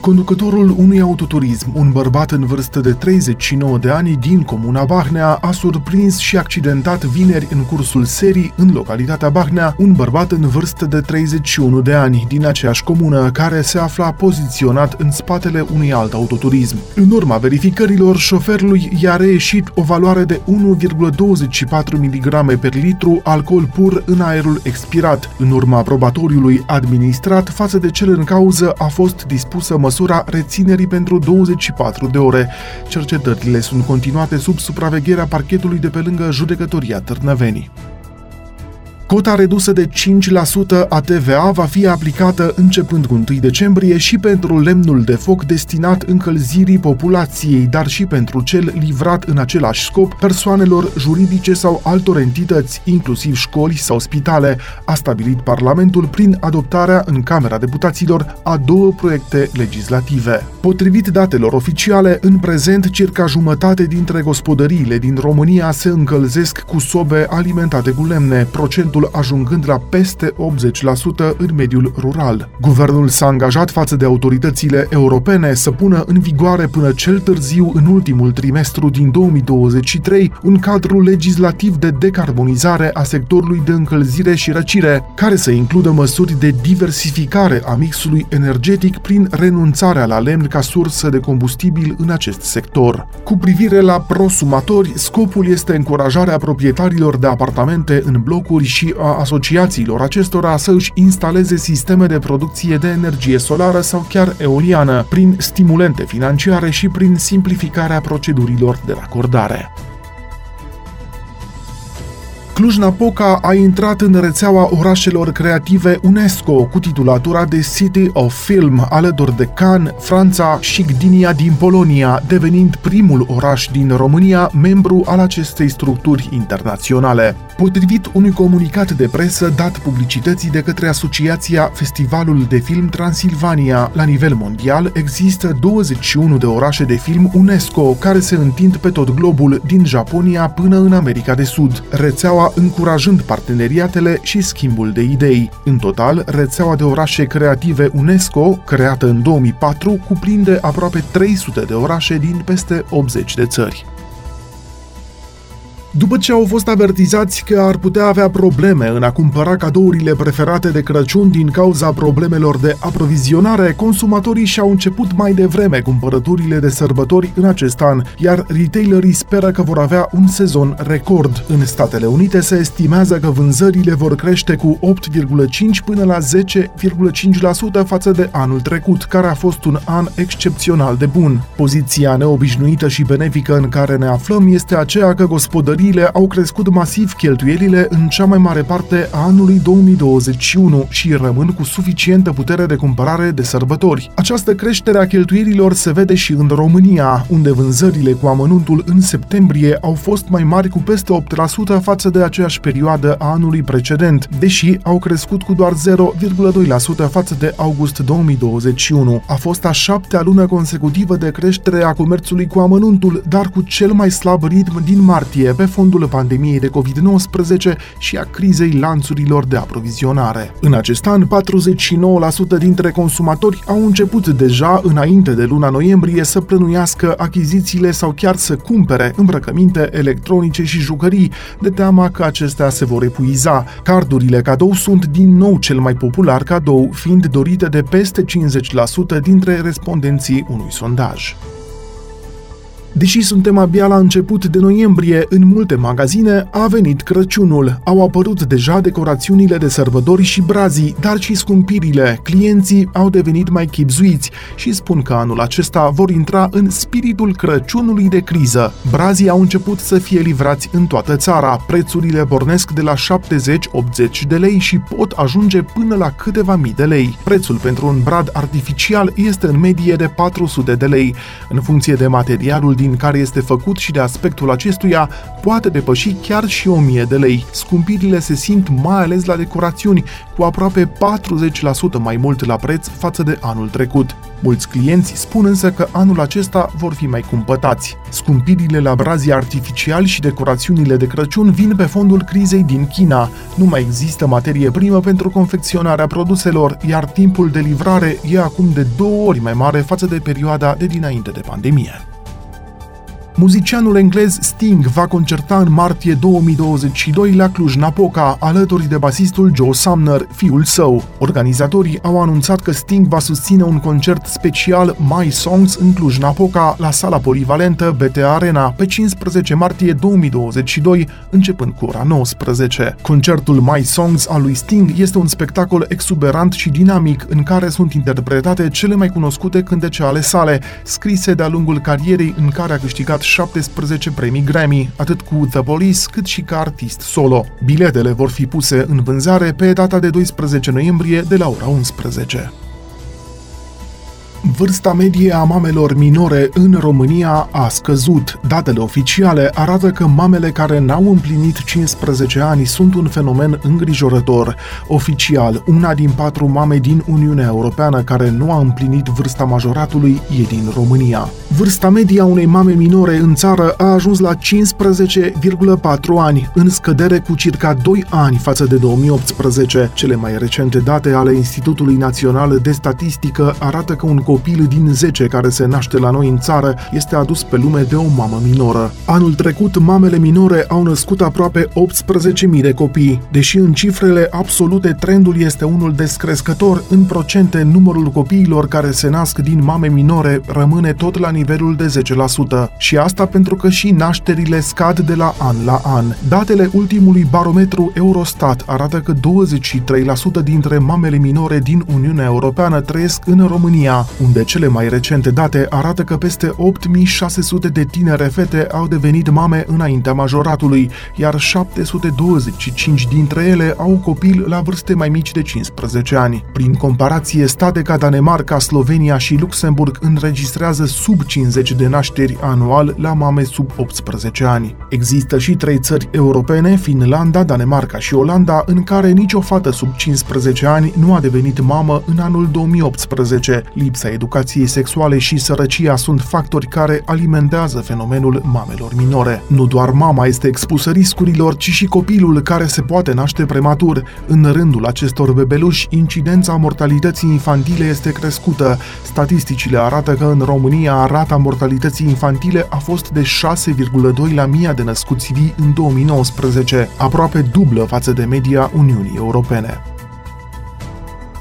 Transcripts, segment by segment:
Conducătorul unui autoturism, un bărbat în vârstă de 39 de ani din comuna Bahnea, a surprins și accidentat vineri în cursul serii în localitatea Bahnea un bărbat în vârstă de 31 de ani din aceeași comună care se afla poziționat în spatele unui alt autoturism. În urma verificărilor, șoferului i-a reieșit o valoare de 1,24 mg per litru alcool pur în aerul expirat. În urma aprobatoriului administrat față de cel în cauză a fost dispusă măsura măsura reținerii pentru 24 de ore. Cercetările sunt continuate sub supravegherea parchetului de pe lângă judecătoria Târnăvenii. Cota redusă de 5% a TVA va fi aplicată începând cu 1 decembrie și pentru lemnul de foc destinat încălzirii populației, dar și pentru cel livrat în același scop persoanelor juridice sau altor entități, inclusiv școli sau spitale, a stabilit Parlamentul prin adoptarea în Camera Deputaților a două proiecte legislative. Potrivit datelor oficiale, în prezent circa jumătate dintre gospodăriile din România se încălzesc cu sobe alimentate cu lemne, procentul procentul ajungând la peste 80% în mediul rural. Guvernul s-a angajat față de autoritățile europene să pună în vigoare până cel târziu în ultimul trimestru din 2023 un cadru legislativ de decarbonizare a sectorului de încălzire și răcire, care să includă măsuri de diversificare a mixului energetic prin renunțarea la lemn ca sursă de combustibil în acest sector. Cu privire la prosumatori, scopul este încurajarea proprietarilor de apartamente în blocuri și a asociațiilor acestora să își instaleze sisteme de producție de energie solară sau chiar eoliană, prin stimulente financiare și prin simplificarea procedurilor de racordare. Cluj-Napoca a intrat în rețeaua orașelor creative UNESCO cu titulatura de City of Film, alături de Cannes, Franța și Gdynia din Polonia, devenind primul oraș din România membru al acestei structuri internaționale. Potrivit unui comunicat de presă dat publicității de către Asociația Festivalul de Film Transilvania, la nivel mondial există 21 de orașe de film UNESCO care se întind pe tot globul, din Japonia până în America de Sud. Rețeaua încurajând parteneriatele și schimbul de idei. În total, rețeaua de orașe creative UNESCO, creată în 2004, cuprinde aproape 300 de orașe din peste 80 de țări. După ce au fost avertizați că ar putea avea probleme în a cumpăra cadourile preferate de Crăciun din cauza problemelor de aprovizionare, consumatorii și-au început mai devreme cumpărăturile de sărbători în acest an, iar retailerii speră că vor avea un sezon record. În Statele Unite se estimează că vânzările vor crește cu 8,5 până la 10,5% față de anul trecut, care a fost un an excepțional de bun. Poziția neobișnuită și benefică în care ne aflăm este aceea că gospodării gospodăriile au crescut masiv cheltuielile în cea mai mare parte a anului 2021 și rămân cu suficientă putere de cumpărare de sărbători. Această creștere a cheltuielilor se vede și în România, unde vânzările cu amănuntul în septembrie au fost mai mari cu peste 8% față de aceeași perioadă a anului precedent, deși au crescut cu doar 0,2% față de august 2021. A fost a șaptea lună consecutivă de creștere a comerțului cu amănuntul, dar cu cel mai slab ritm din martie, pe fondul pandemiei de COVID-19 și a crizei lanțurilor de aprovizionare. În acest an, 49% dintre consumatori au început deja înainte de luna noiembrie să plănuiască achizițiile sau chiar să cumpere îmbrăcăminte electronice și jucării, de teama că acestea se vor epuiza. Cardurile cadou sunt din nou cel mai popular cadou, fiind dorite de peste 50% dintre respondenții unui sondaj. Deși suntem abia la început de noiembrie, în multe magazine a venit Crăciunul. Au apărut deja decorațiunile de sărbători și brazii, dar și scumpirile. Clienții au devenit mai chipzuiți și spun că anul acesta vor intra în spiritul Crăciunului de criză. Brazii au început să fie livrați în toată țara. Prețurile pornesc de la 70-80 de lei și pot ajunge până la câteva mii de lei. Prețul pentru un brad artificial este în medie de 400 de lei. În funcție de materialul din care este făcut și de aspectul acestuia poate depăși chiar și 1000 de lei. Scumpirile se simt mai ales la decorațiuni, cu aproape 40% mai mult la preț față de anul trecut. Mulți clienți spun însă că anul acesta vor fi mai cumpătați. Scumpirile la brazii artificiali și decorațiunile de Crăciun vin pe fondul crizei din China. Nu mai există materie primă pentru confecționarea produselor, iar timpul de livrare e acum de două ori mai mare față de perioada de dinainte de pandemie. Muzicianul englez Sting va concerta în martie 2022 la Cluj-Napoca, alături de basistul Joe Sumner, fiul său. Organizatorii au anunțat că Sting va susține un concert special My Songs în Cluj-Napoca, la sala polivalentă BT Arena, pe 15 martie 2022, începând cu ora 19. Concertul My Songs al lui Sting este un spectacol exuberant și dinamic în care sunt interpretate cele mai cunoscute cântece ale sale, scrise de-a lungul carierei în care a câștigat 17 premii Grammy, atât cu The Police cât și ca artist solo. Biletele vor fi puse în vânzare pe data de 12 noiembrie de la ora 11. Vârsta medie a mamelor minore în România a scăzut. Datele oficiale arată că mamele care n-au împlinit 15 ani sunt un fenomen îngrijorător. Oficial, una din patru mame din Uniunea Europeană care nu a împlinit vârsta majoratului e din România. Vârsta medie a unei mame minore în țară a ajuns la 15,4 ani, în scădere cu circa 2 ani față de 2018. Cele mai recente date ale Institutului Național de Statistică arată că un copil din 10 care se naște la noi în țară este adus pe lume de o mamă minoră. Anul trecut, mamele minore au născut aproape 18.000 de copii. Deși în cifrele absolute trendul este unul descrescător, în procente numărul copiilor care se nasc din mame minore rămâne tot la nivelul de 10%. Și asta pentru că și nașterile scad de la an la an. Datele ultimului barometru Eurostat arată că 23% dintre mamele minore din Uniunea Europeană trăiesc în România, unde cele mai recente date arată că peste 8600 de tinere fete au devenit mame înaintea majoratului, iar 725 dintre ele au copil la vârste mai mici de 15 ani. Prin comparație, state ca Danemarca, Slovenia și Luxemburg înregistrează sub 50 de nașteri anual la mame sub 18 ani. Există și trei țări europene, Finlanda, Danemarca și Olanda, în care nicio fată sub 15 ani nu a devenit mamă în anul 2018. Lipsa educației sexuale și sărăcia sunt factori care alimentează fenomenul mamelor minore. Nu doar mama este expusă riscurilor, ci și copilul care se poate naște prematur. În rândul acestor bebeluși, incidența mortalității infantile este crescută. Statisticile arată că în România rata mortalității infantile a fost de 6,2 la mii de născuți vii în 2019, aproape dublă față de media Uniunii Europene.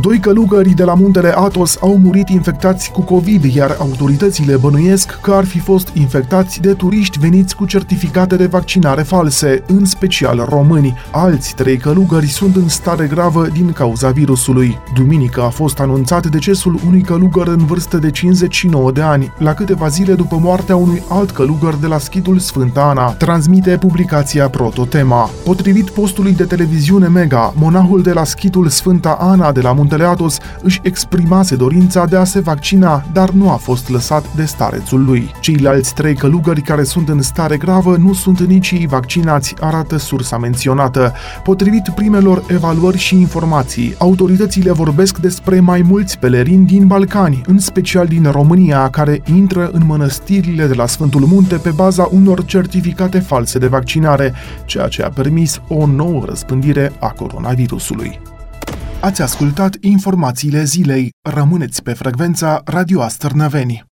Doi călugări de la muntele Atos au murit infectați cu COVID, iar autoritățile bănuiesc că ar fi fost infectați de turiști veniți cu certificate de vaccinare false, în special români. Alți trei călugări sunt în stare gravă din cauza virusului. Duminică a fost anunțat decesul unui călugăr în vârstă de 59 de ani, la câteva zile după moartea unui alt călugăr de la schidul Sfânta Ana, transmite publicația Prototema. Potrivit postului de televiziune Mega, monahul de la schidul Sfânta Ana de la Muntele Atos își exprimase dorința de a se vaccina, dar nu a fost lăsat de starețul lui. Ceilalți trei călugări care sunt în stare gravă nu sunt nici ei vaccinați, arată sursa menționată. Potrivit primelor evaluări și informații, autoritățile vorbesc despre mai mulți pelerini din Balcani, în special din România, care intră în mănăstirile de la Sfântul Munte pe baza unor certificate false de vaccinare, ceea ce a permis o nouă răspândire a coronavirusului. Ați ascultat informațiile zilei. Rămâneți pe frecvența Radio Astărnăveni.